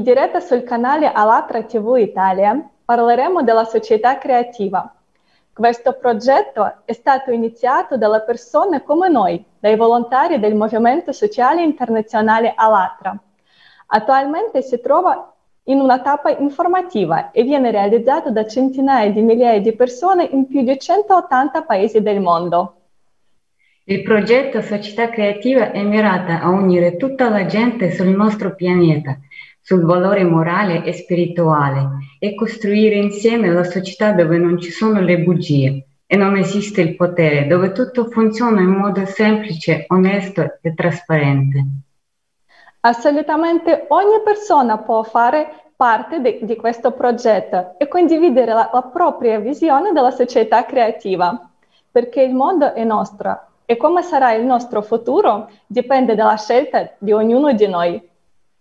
In diretta sul canale Alatra TV Italia parleremo della società creativa. Questo progetto è stato iniziato dalle persone come noi, dai volontari del Movimento Sociale Internazionale Alatra. Attualmente si trova in una tappa informativa e viene realizzato da centinaia di migliaia di persone in più di 180 paesi del mondo. Il progetto Società Creativa è mirato a unire tutta la gente sul nostro pianeta, sul valore morale e spirituale e costruire insieme la società dove non ci sono le bugie e non esiste il potere, dove tutto funziona in modo semplice, onesto e trasparente. Assolutamente ogni persona può fare parte de- di questo progetto e condividere la, la propria visione della società creativa, perché il mondo è nostro e come sarà il nostro futuro dipende dalla scelta di ognuno di noi.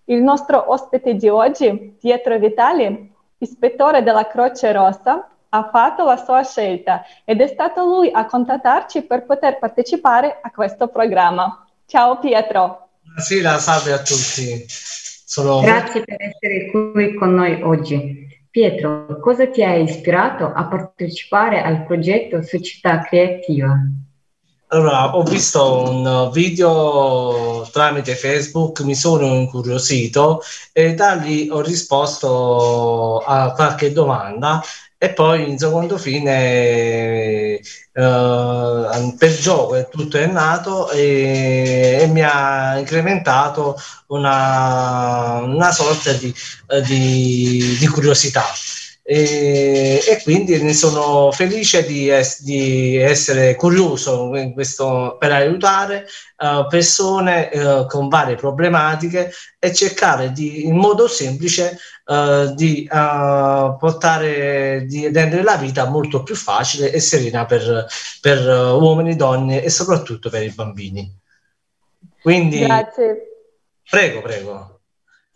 Il nostro ospite di oggi, Pietro Vitali, ispettore della Croce Rossa, ha fatto la sua scelta ed è stato lui a contattarci per poter partecipare a questo programma. Ciao Pietro. Buonasera, salve a tutti. Sono Grazie per essere qui con noi oggi. Pietro, cosa ti ha ispirato a partecipare al progetto Società Creativa? Allora, ho visto un video tramite Facebook, mi sono incuriosito e da lì ho risposto a qualche domanda e poi in secondo fine eh, per gioco tutto è nato e, e mi ha incrementato una, una sorta di, di, di curiosità e, e, quindi ne sono felice di, es- di essere curioso questo, per aiutare uh, persone uh, con varie problematiche e cercare di, in modo semplice uh, di portare, di rendere la vita molto più facile e serena per, per uomini, donne e soprattutto per i bambini. Quindi, Grazie. Prego, prego.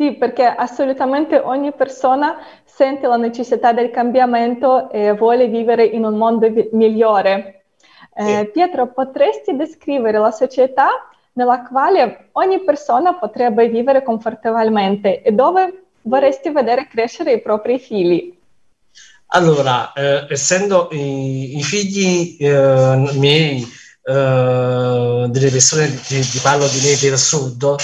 Sì, perché assolutamente ogni persona sente la necessità del cambiamento e vuole vivere in un mondo vi- migliore. Eh, Pietro, potresti descrivere la società nella quale ogni persona potrebbe vivere confortevolmente e dove vorresti vedere crescere i propri figli? Allora, eh, essendo i, i figli eh, miei, eh, delle persone, ti, ti parlo di me del sud,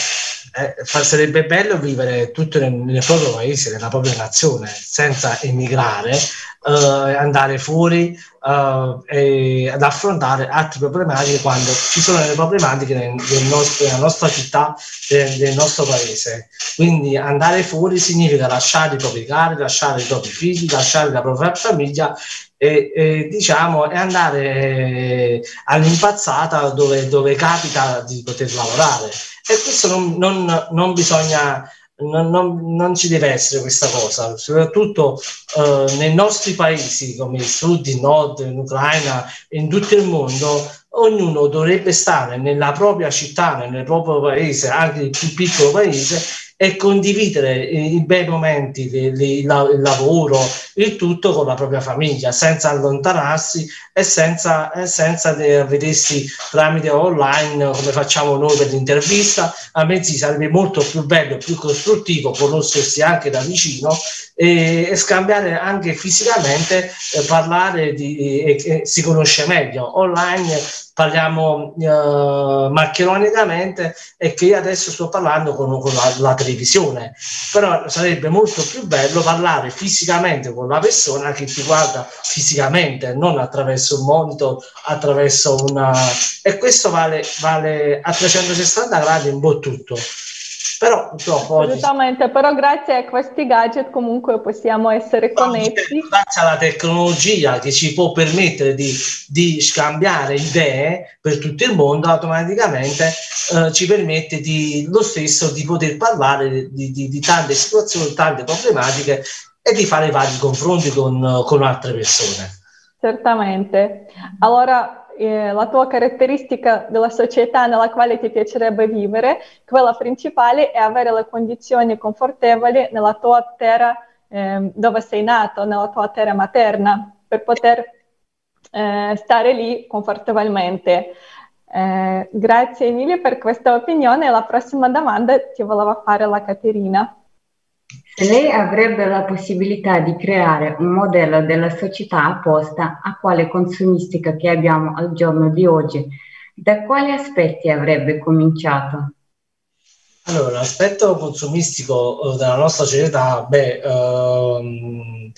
eh, sarebbe bello vivere tutto nel, nel, proprio paese, nella propria nazione, senza emigrare, eh, andare fuori eh, ad affrontare altre problematiche quando ci sono le problematiche nel, nel nostro, nella nostra città, nel, nel, nostro paese. Quindi andare fuori significa lasciare i propri cari, lasciare i propri figli, lasciare la propria famiglia e, e diciamo e andare all'impazzata dove, dove capita di poter lavorare. E questo non, non, non bisogna, non, non, non, ci deve essere questa cosa, soprattutto eh, nei nostri paesi come il sud, il nord, in Ucraina, in tutto il mondo, ognuno dovrebbe stare nella propria città, nel proprio paese, anche il più piccolo paese, e condividere i bei momenti, il lavoro, il tutto con la propria famiglia, senza allontanarsi e senza, e senza vedersi tramite online come facciamo noi per l'intervista. A me sì, sarebbe molto più bello, più costruttivo conoscersi anche da vicino e, e scambiare anche fisicamente, eh, parlare di, e, e si conosce meglio. Online parliamo eh, maccheronicamente e che io adesso sto parlando con, con la, la, televisione, però sarebbe molto più bello parlare fisicamente con la persona che ti guarda fisicamente, non attraverso un monitor, attraverso una... e questo vale, vale a 360 gradi un po' tutto. Però purtroppo Assolutamente, oggi... però grazie a questi gadget comunque possiamo essere connessi. Grazie alla tecnologia che ci può permettere di, di scambiare idee per tutto il mondo, automaticamente eh, ci permette di, lo stesso di poter parlare di, di, di tante situazioni, tante problematiche e di fare vari confronti con, con altre persone. Certamente. Allora, la tua caratteristica della società nella quale ti piacerebbe vivere, quella principale è avere le condizioni confortevoli nella tua terra eh, dove sei nato, nella tua terra materna, per poter eh, stare lì confortevolmente. Grazie Emilia per questa opinione. La prossima domanda ti voleva fare la Caterina. Lei avrebbe la possibilità di creare un modello della società apposta a quale consumistica che abbiamo al giorno di oggi, da quali aspetti avrebbe cominciato? Allora, l'aspetto consumistico eh, della nostra società, beh, ehm,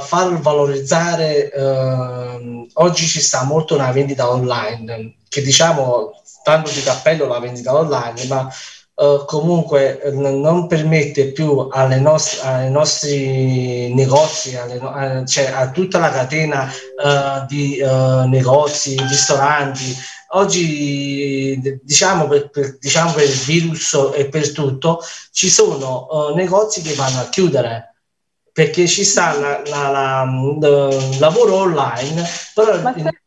far valorizzare, ehm, oggi ci sta molto una vendita online, che diciamo, tanto di cappello la vendita online, ma Uh, comunque uh, non permette più alle nost- ai nostri negozi, no- a, cioè a tutta la catena uh, di negozi, ristoranti. Oggi, diciamo per, per, diciamo per, il virus e per tutto, ci sono negozi che vanno a chiudere perché ci sta la, la, la, il lavoro online. Però se,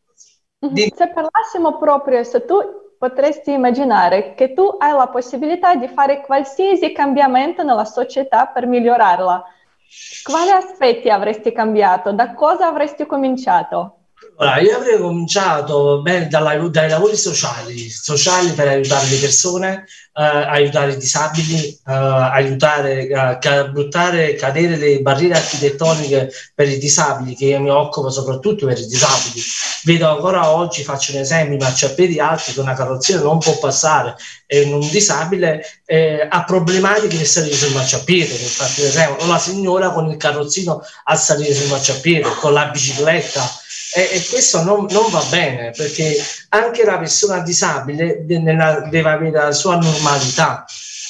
di... se parlassimo proprio, se tu potresti immaginare che tu hai la possibilità di fare qualsiasi cambiamento nella società per migliorarla. Quali aspetti avresti cambiato? Da cosa avresti cominciato? Allora, io avrei cominciato beh, dai lavori sociali, sociali per aiutare le persone, eh, aiutare i disabili, eh, aiutare a eh, buttare, cadere le barriere architettoniche per i disabili, che io mi occupo soprattutto per i disabili. Vedo ancora oggi, faccio un esempio, i marciapiedi alti che una carrozzina non può passare e un disabile eh, ha problematiche nel salire sul marciapiede, per esempio, o la signora con il carrozzino a salire sul marciapiede, con la bicicletta e, e questo non, non, va bene perché anche la persona disabile nella, deve avere la sua normalità.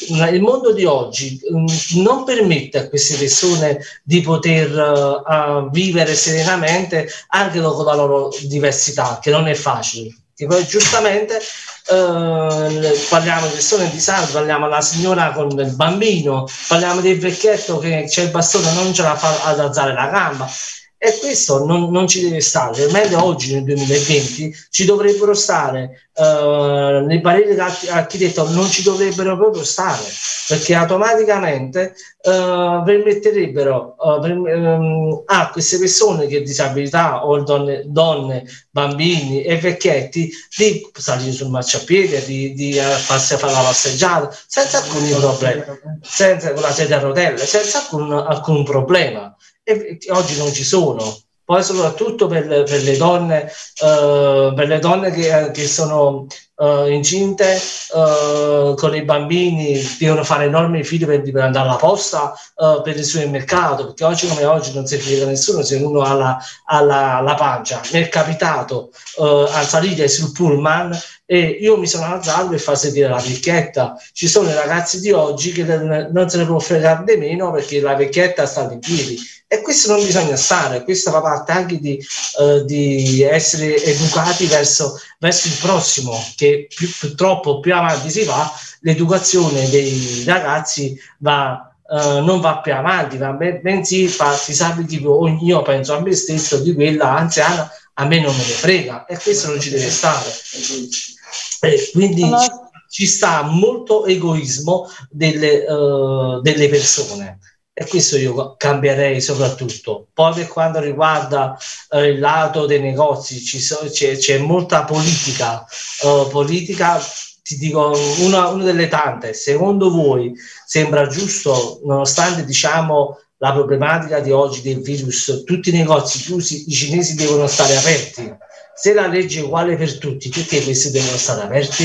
Il mondo di oggi mm, non permette a queste persone di poter uh, vivere serenamente anche dopo la loro diversità, che non è facile. Che poi giustamente Uh, parliamo di persone disabili, parliamo della signora con il bambino, parliamo del vecchietto che c'è il bastone non ce la fa ad alzare la gamba e questo non, non, ci deve stare. Meglio oggi nel 2020 ci dovrebbero stare, uh, nei pareri dell'architetto non ci dovrebbero proprio stare, perché automaticamente uh, permetterebbero uh, per, um, a queste persone che disabilità o donne, donne, bambini e vecchietti di salire sul marciapiede, di, di farsi fare la passeggiata senza alcun problema, senza con la sedia a rotelle, senza alcun, alcun problema e oggi non ci sono. Poi soprattutto per, per le donne, uh, per le donne che, che sono uh, incinte uh, con i bambini devono fare enormi fili per, per andare alla posta per il supermercato perché oggi come oggi non si frega nessuno se uno ha la, ha la, la pancia mi è capitato a salire sul pullman e io mi sono alzato per far sentire la vecchietta. Ci sono i ragazzi di oggi che non se ne può fregare nemmeno perché la vecchietta sta in piedi e questo non bisogna stare, questa fa parte anche di, uh, di essere educati verso, verso, il prossimo, che più, purtroppo più avanti si va, l'educazione dei ragazzi va, uh, non va più avanti, ma bensì fa, si sa tipo io penso a me stesso di quella anziana, a me non me ne frega e questo non ci deve stare. E quindi ci, ci sta molto egoismo delle, uh, delle persone e questo io cambierei soprattutto. Poi per quanto riguarda eh, il lato dei negozi, so, c'è, c'è, molta politica. Uh, politica, ti dico una, una, delle tante. Secondo voi sembra giusto, nonostante diciamo la problematica di oggi del virus, tutti i negozi chiusi, i cinesi devono stare aperti? Se la legge è uguale per tutti, perché questi devono stare aperti?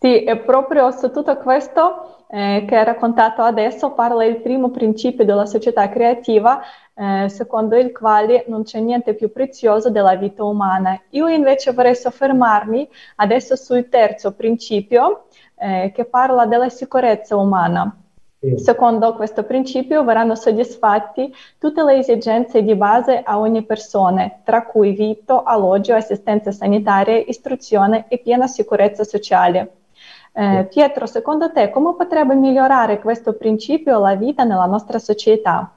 Sì, è proprio su tutto questo eh, che ha raccontato adesso parla il primo principio della società creativa, eh, secondo il quale non c'è niente più prezioso della vita umana. Io invece vorrei soffermarmi adesso sul terzo principio, eh, che parla della sicurezza umana. Secondo questo principio verranno soddisfatti tutte le esigenze di base a ogni persona, tra cui vitto, alloggio, assistenza sanitaria, istruzione e piena sicurezza sociale. Eh, Pietro, secondo te come potrebbe migliorare questo principio la vita nella nostra società?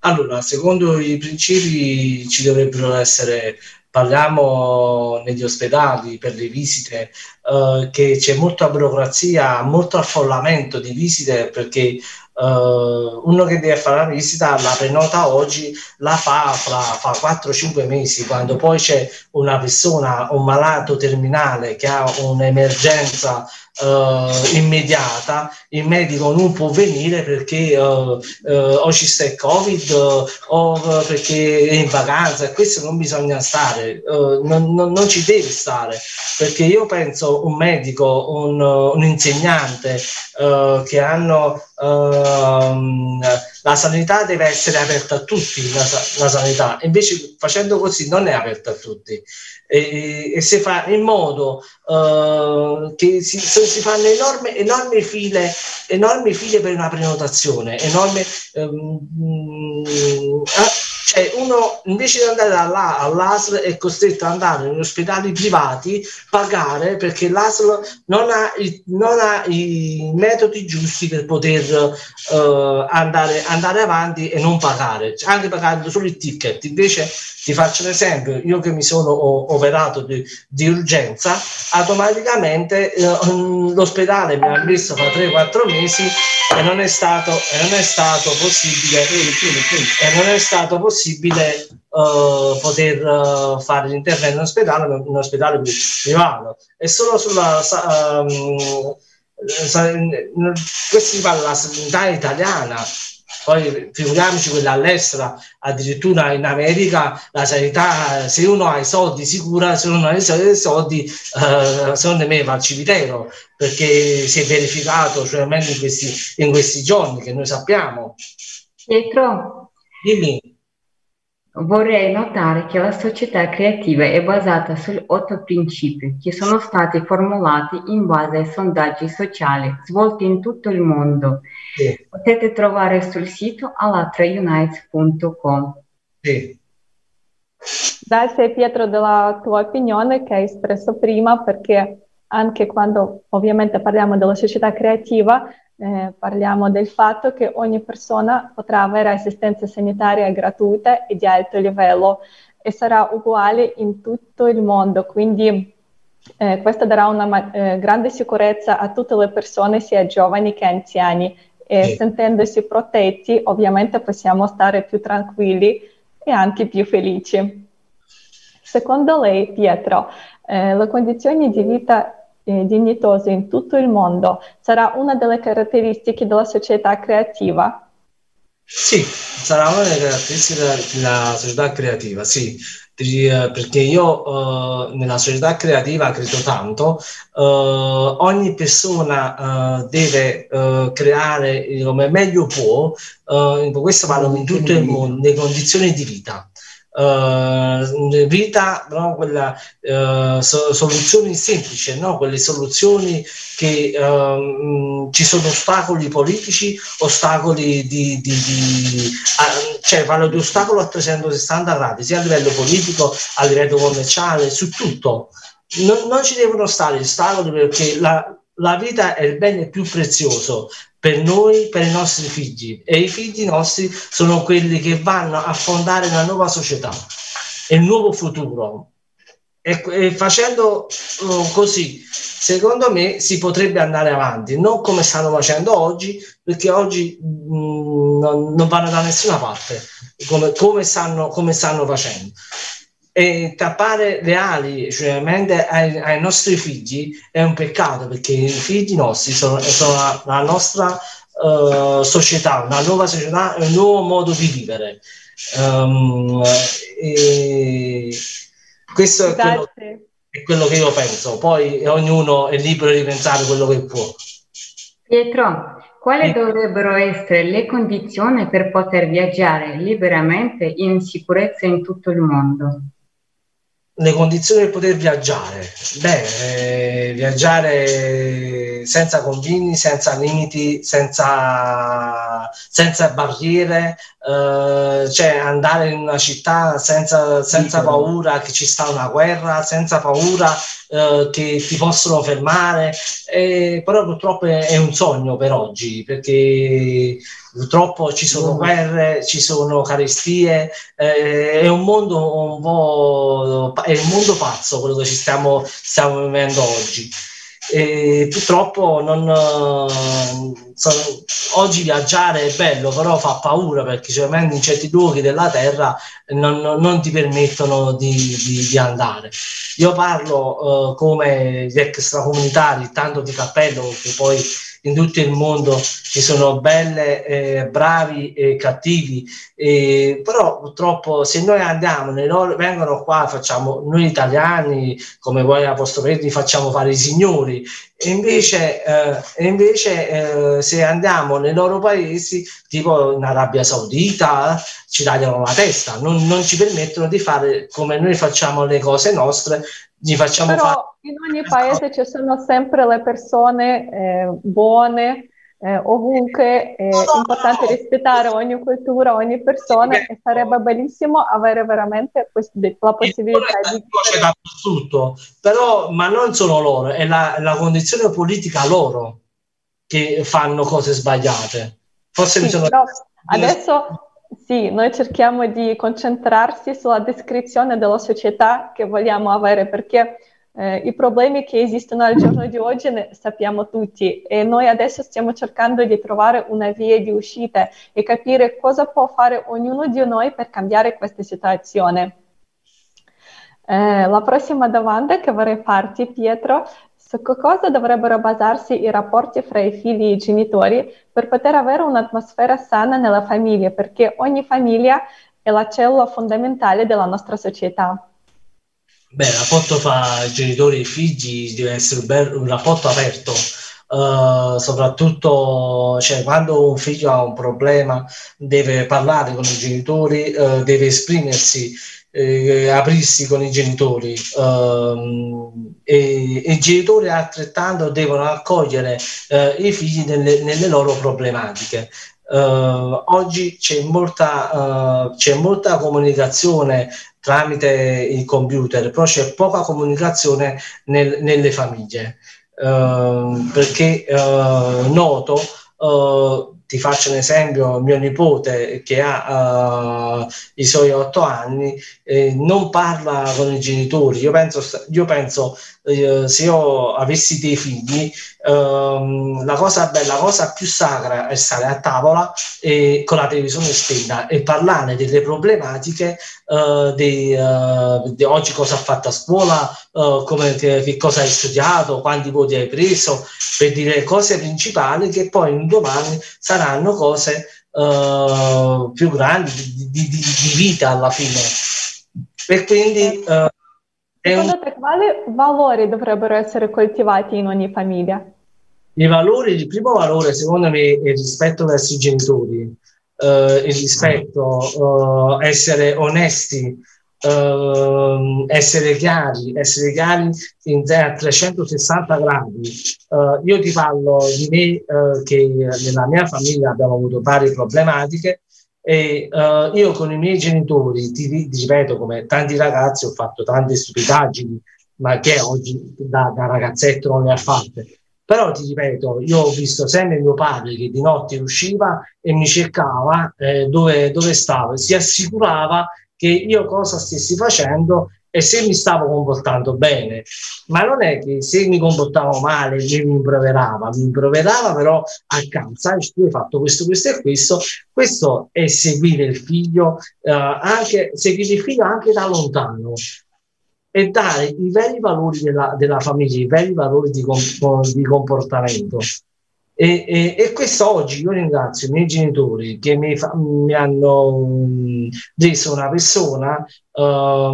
Allora, secondo i principi ci dovrebbero essere, parliamo negli ospedali per le visite, eh, che c'è molta burocrazia, molto affollamento di visite perché Uh, uno che deve fare la visita la prenota oggi la fa fra, fra 4-5 mesi quando poi c'è una persona un malato terminale che ha un'emergenza uh, immediata, il medico non può venire perché uh, o ci sta il covid o perché è in vacanza questo non bisogna stare, non, non, non, ci deve stare perché io penso un medico, un, un insegnante che hanno uh, la sanità deve essere aperta a tutti, la, la, sanità, invece facendo così non è aperta a tutti. E, e si fa in modo uh, che si, si, fanno enormi, enormi, file, enormi file per una prenotazione, enormi, um, cioè uno invece di andare alla, all'ASL è costretto ad andare in ospedali privati, pagare perché l'ASL non ha, i, non ha i metodi giusti per poter uh, andare, andare, avanti e non pagare, cioè, anche pagando solo il ticket. Invece ti faccio un esempio, io che mi sono operato di, di urgenza, automaticamente uh, l'ospedale mi ha messo fa 3-4 mesi e non è stato, e non è stato possibile e non è stato possibile uh, poter uh, fare l'intervento in ospedale in ospedale privato e solo sulla um, questo si parla della sanità italiana poi figuriamoci quella all'estero, addirittura in America la sanità, se uno ha i soldi sicura, se uno ha i soldi, eh, secondo me va al cimitero, perché si è verificato, cioè almeno in questi, in questi giorni che noi sappiamo. Pietro, Dimmi. Vorrei notare che la società creativa è basata su otto principi che sono stati formulati in base ai sondaggi sociali svolti in tutto il mondo. Sì. Potete trovare sul sito alatraunites.com. Sì. Grazie Pietro della tua opinione che hai espresso prima perché anche quando ovviamente parliamo della società creativa eh, parliamo del fatto che ogni persona potrà avere assistenza sanitaria gratuita e di alto livello e sarà uguale in tutto il mondo, quindi eh, questo darà una eh, grande sicurezza a tutte le persone, sia giovani che anziani, e sì. sentendosi protetti ovviamente possiamo stare più tranquilli e anche più felici. Secondo lei, Pietro, eh, le condizioni di vita eh, dignitoso in tutto il mondo sarà una delle caratteristiche della società creativa? Sì, sarà una delle caratteristiche della società creativa, sì, eh, perché io uh, nella società creativa credo tanto, uh, ogni persona uh, deve creare come meglio può, questo parlo in tutto il mondo, le condizioni di vita uh, vita, no? Quella, uh, so, soluzioni semplici, no? quelle soluzioni che uh, ci sono ostacoli politici, ostacoli di, di, di uh, cioè parlo di ostacolo a 360 gradi, sia a livello politico, a livello commerciale, su tutto. Non, non ci devono stare ostacoli perché la, la vita è il bene più prezioso per noi, per i nostri figli. E i figli nostri sono quelli che vanno a fondare una nuova società e un nuovo futuro. E, e facendo uh, così, secondo me, si potrebbe andare avanti, non come stanno facendo oggi, perché oggi mh, mm, non, non, vanno da nessuna parte, come, come, stanno, come stanno facendo e tappare le ali cioè, ai, ai, nostri figli è un peccato perché i figli nostri sono, sono la, la, nostra uh, società, una nuova società, un nuovo modo di vivere. Um, questo è quello, è quello, che io penso, poi ognuno è libero di pensare quello che può. Pietro, quali dovrebbero essere le condizioni per poter viaggiare liberamente in sicurezza in tutto il mondo? Le condizioni per poter viaggiare. Beh, eh, viaggiare senza confini, senza limiti, senza, senza barriere, eh, cioè andare in una città senza, senza paura che ci sta una guerra, senza paura eh, che ti possono fermare. Eh, però purtroppo è, è un sogno per oggi perché purtroppo ci sono guerre, ci sono carestie, eh, è un mondo un po' è un mondo pazzo quello che ci stiamo, stiamo vivendo oggi. E purtroppo non, sono, oggi viaggiare è bello, però fa paura perché cioè, in certi luoghi della terra non, non ti permettono di, di, di, andare. Io parlo uh, come gli extracomunitari, tanto di cappello, che poi in tutto il mondo ci sono belle, eh, bravi e cattivi, eh, però purtroppo se noi andiamo, loro, vengono qua, facciamo noi italiani, come voi apostoli, facciamo fare i signori, e invece, eh, invece eh, se andiamo nei loro paesi, tipo in Arabia Saudita, ci tagliano la testa, non, non ci permettono di fare come noi facciamo le cose nostre, gli facciamo Però fare... in ogni paese ci sono sempre le persone eh, buone, eh, ovunque, è importante rispettare ogni cultura, ogni persona e sarebbe bellissimo avere veramente la possibilità di... C'è dappertutto, però, ma non sono loro, è la, la, condizione politica loro che fanno cose sbagliate. Forse sì, mi sono... Adesso sì, noi cerchiamo di concentrarsi sulla descrizione della società che vogliamo avere perché eh, i problemi che esistono al giorno di oggi ne sappiamo tutti e noi adesso stiamo cercando di trovare una via di uscita e capire cosa può fare ognuno di noi per cambiare questa situazione. Eh, la prossima domanda che vorrei farti, Pietro, su cosa dovrebbero basarsi i rapporti fra i figli e i genitori per poter avere un'atmosfera sana nella famiglia, perché ogni famiglia è la cellula fondamentale della nostra società. Beh, il rapporto fra genitori e figli deve essere un, bel, un rapporto aperto, uh, soprattutto cioè, quando un figlio ha un problema deve parlare con i genitori, uh, deve esprimersi eh, aprirsi con i genitori e, e, i genitori altrettanto devono accogliere eh, i figli nelle, nelle loro problematiche. Uh, oggi c'è molta, uh, c'è molta comunicazione tramite il computer, però c'è poca comunicazione nel, nelle famiglie, uh, perché noto ti faccio un esempio, mio nipote che ha i suoi otto anni non parla con i genitori. Io penso, io penso eh, se io avessi dei figli, ehm, la cosa bella, la cosa più sacra è stare a tavola e, con la televisione spenta e parlare delle problematiche eh, di, eh, di, oggi cosa ha fatto a scuola, eh, come, che, che, cosa hai studiato, quanti voti hai preso, per dire cose principali che poi un domani saranno cose Uh, più grandi di, di, di, vita alla fine. E quindi uh, Secondo te quali valori dovrebbero essere coltivati in ogni famiglia? I valori, il primo valore secondo me è il rispetto verso i genitori, eh, il rispetto, eh, essere onesti, eh, essere chiari, essere chiari in, a 360 gradi. Eh, io ti parlo di me eh, che nella mia famiglia abbiamo avuto varie problematiche e uh, io con i miei genitori, ti, ti, ripeto, come tanti ragazzi, ho fatto tante stupidaggini, ma che oggi da, da ragazzetto non le ha fatte. Però ti ripeto, io ho visto sempre mio padre che di notte usciva e mi cercava eh, dove, dove stavo e si assicurava che io cosa stessi facendo e se mi stavo comportando bene, ma non è che se mi comportavo male mi rimproverava, mi rimproverava però a casa, tu hai fatto questo, questo e questo, questo è seguire il figlio, eh, anche, seguire il figlio anche da lontano. E dare i veri valori della, della famiglia, i veri valori di, di comportamento. E, e, e, questo oggi io ringrazio i miei genitori che mi, fa, mi hanno reso una persona uh,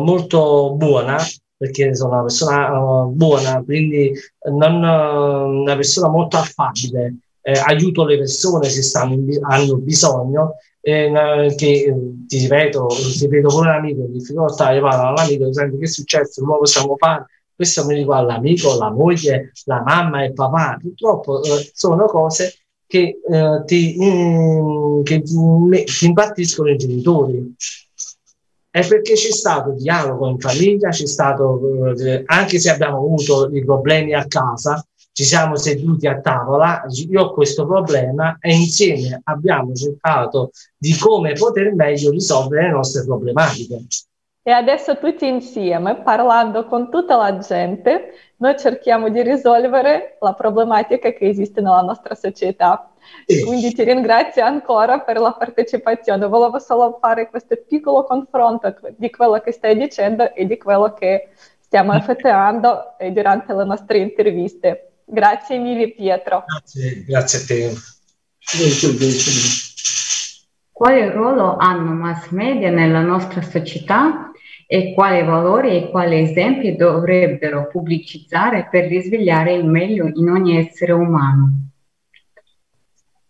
molto buona, perché sono una persona uh, buona, quindi non, uh, una persona molto affabile, eh, aiuto le persone se stanno, hanno bisogno, eh, che ti ripeto, se vedo con un amico in difficoltà, io parlo all'amico, senti che è successo, come possiamo fare? Questo mi riguarda l'amico, la moglie, la mamma e il papà, purtroppo eh, sono cose che, eh, ti, mm, che ti, ti impartiscono i genitori. È perché c'è stato dialogo in famiglia, c'è stato, eh, anche se abbiamo avuto i problemi a casa, ci siamo seduti a tavola, io ho questo problema e insieme abbiamo cercato di come poter meglio risolvere le nostre problematiche. E adesso tutti insieme, parlando con tutta la gente, noi cerchiamo di risolvere la problematica che esiste nella nostra società. Quindi ti ringrazio ancora per la partecipazione. Volevo solo fare questo piccolo confronto di quello che stai dicendo e di quello che stiamo effettuando durante le nostre interviste. Grazie mille Pietro. Grazie, grazie a te. Quale ruolo hanno mass media nella nostra società e quali valori e quali esempi dovrebbero pubblicizzare per risvegliare il meglio in ogni essere umano?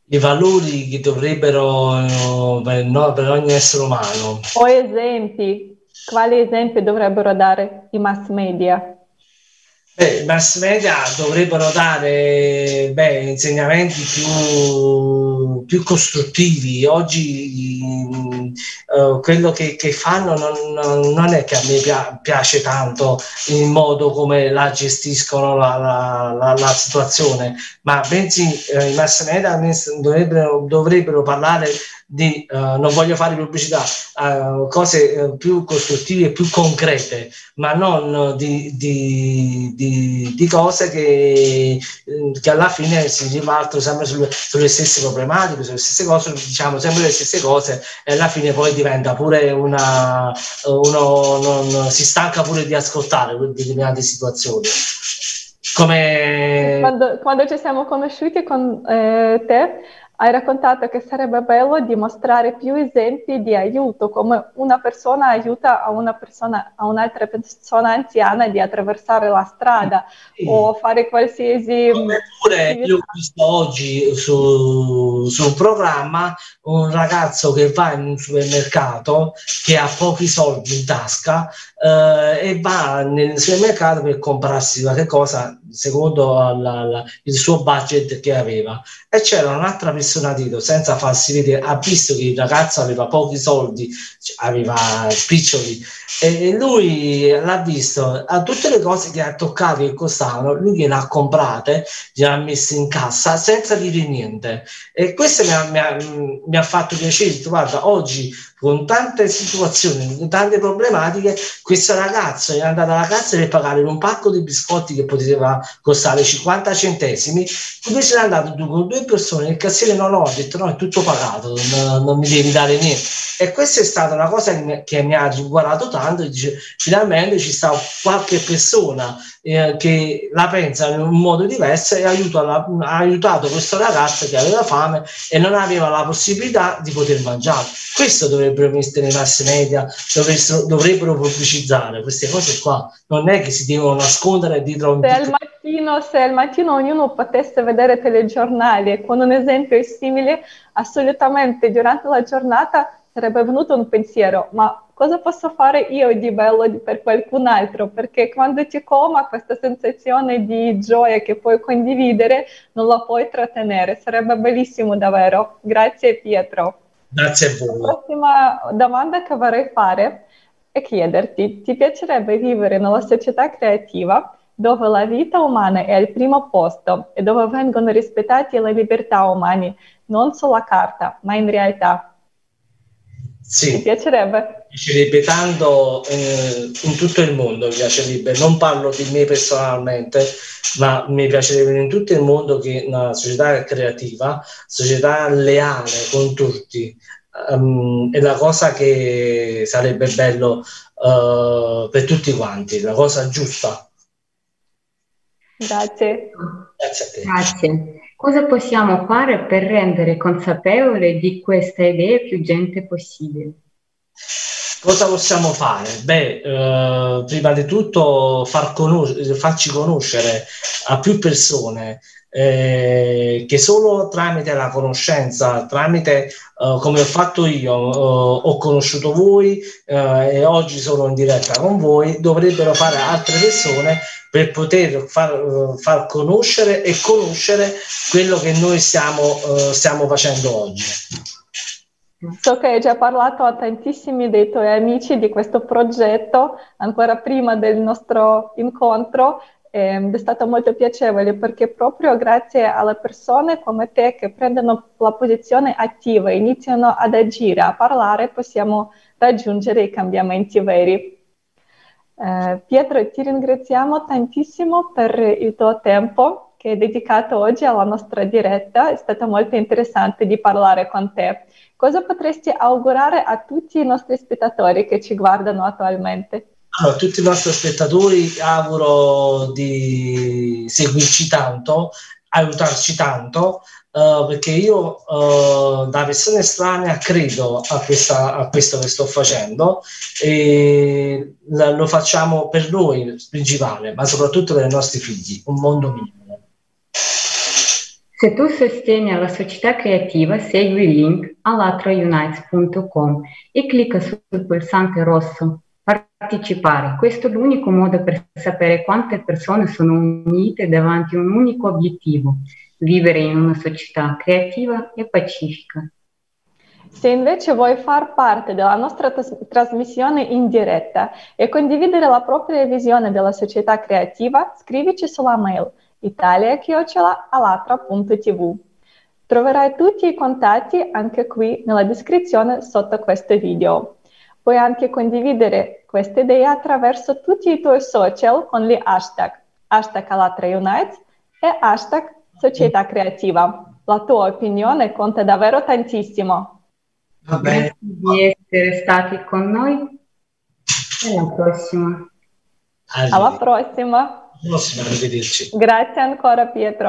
I valori che dovrebbero no, per ogni essere umano. O esempi, quali esempi dovrebbero dare i mass media? Beh, I mass media dovrebbero dare beh, insegnamenti più, più, costruttivi. Oggi uh, quello che, che fanno non, non, è che a me piace tanto il modo come la gestiscono la, la, la, la situazione, ma bensì uh, i mass media dovrebbero, dovrebbero parlare di, uh, non voglio fare pubblicità, uh, cose più costruttive e più concrete, ma non di, di, di, di cose che, che, alla fine si ribaltano sempre sulle, sulle, stesse problematiche, sulle stesse cose, diciamo sempre le stesse cose e alla fine poi diventa pure una, uno non, si stanca pure di ascoltare determinate situazioni. Come... Quando, quando ci siamo conosciuti con eh, te, hai raccontato che sarebbe bello dimostrare più esempi di aiuto, come una persona aiuta a, una persona, a un'altra persona anziana di attraversare la strada sì. o fare qualsiasi... Oppure io ho visto oggi su, su, un programma un ragazzo che va in un supermercato che ha pochi soldi in tasca eh, e va nel supermercato per comprarsi qualche cosa secondo la, la, il suo budget che aveva. E c'era un'altra persona dietro senza farsi vedere ha visto che il ragazzo aveva pochi soldi aveva spiccioli e lui l'ha visto. A tutte le cose che ha toccato che costavano lui gliele ha comprate gliele ha messe in cassa senza dire niente. E questo mi ha, mi ha, mi ha fatto piacere guarda oggi con tante situazioni, con tante problematiche, questo ragazzo è andato alla cassa per pagare un pacco di biscotti che poteva costare 50 centesimi, invece è andato con due persone, il cassiere non l'ho detto no, è tutto pagato, non, non, mi devi dare niente. E questa è stata una cosa che mi, ha riguardato tanto, dice, finalmente ci sta qualche persona eh, che la pensa in un modo diverso e aiuta la, ha aiutato questo ragazzo che aveva fame e non aveva la possibilità di poter mangiare. Questo dovrebbero mettere i mass media, dovrebbero, dovrebbero pubblicizzare queste cose qua. Non è che si devono nascondere dietro un... Se al mattino, se al mattino ognuno potesse vedere telegiornali con un esempio simile, assolutamente durante la giornata sarebbe venuto un pensiero, ma cosa posso fare io di bello per qualcun altro? Perché quando ti coma questa sensazione di gioia che puoi condividere non la puoi trattenere. Sarebbe bellissimo davvero. Grazie Pietro. Grazie a voi. La prossima domanda che vorrei fare è chiederti, ti piacerebbe vivere nella società creativa dove la vita umana è al primo posto e dove vengono rispettati le libertà umane, non sulla carta, ma in realtà? Sì. Mi piacerebbe? Mi piacerebbe tanto eh, in tutto il mondo, mi piacerebbe. Non parlo di me personalmente, ma mi piacerebbe in tutto il mondo che una società creativa, società leale con tutti, um, è la cosa che sarebbe bello uh, per tutti quanti, la cosa giusta. Grazie. Grazie a te. Grazie. Cosa possiamo fare per rendere consapevole di questa idea più gente possibile? Cosa possiamo fare? Beh, eh, prima di tutto far conos- farci conoscere a più persone eh, che solo tramite la conoscenza, tramite eh, come ho fatto io, eh, ho conosciuto voi eh, e oggi sono in diretta con voi, dovrebbero fare altre persone per poter far, far conoscere e conoscere quello che noi stiamo, uh, stiamo facendo oggi. So che hai già parlato a tantissimi dei tuoi amici di questo progetto ancora prima del nostro incontro ed è stato molto piacevole perché proprio grazie alle persone come te che prendono la posizione attiva, iniziano ad agire, a parlare, possiamo raggiungere i cambiamenti veri. Eh, Pietro, ti ringraziamo tantissimo per il tuo tempo che hai dedicato oggi alla nostra diretta, è stato molto interessante di parlare con te. Cosa potresti augurare a tutti i nostri spettatori che ci guardano attualmente? Allora, a tutti i nostri spettatori auguro di seguirci tanto, aiutarci tanto, uh, perché io uh, da persona estranea credo a, questa, a, questo che sto facendo e lo facciamo per noi principale, ma soprattutto per i nostri figli, un mondo migliore. Se tu sostieni la società creativa, segui il link allatraunites.com e clicca sul pulsante rosso partecipare. Questo è l'unico modo per sapere quante persone sono unite davanti a un unico obiettivo, vivere in una società creativa e pacifica. Se invece vuoi far parte della nostra tas- trasmissione in diretta e condividere la propria visione della società creativa, scrivici sulla mail italia.alatra.tv. Troverai tutti i contatti anche qui nella descrizione sotto questo video. Puoi anche condividere questa idea attraverso tutti i tuoi social con gli hashtag hashtag Alatra Unites e hashtag Società Creativa. La tua opinione conta davvero tantissimo. Va bene. Grazie di essere stati con noi. Alla prossima. Alla prossima. Prossima, arrivederci. Grazie ancora Pietro.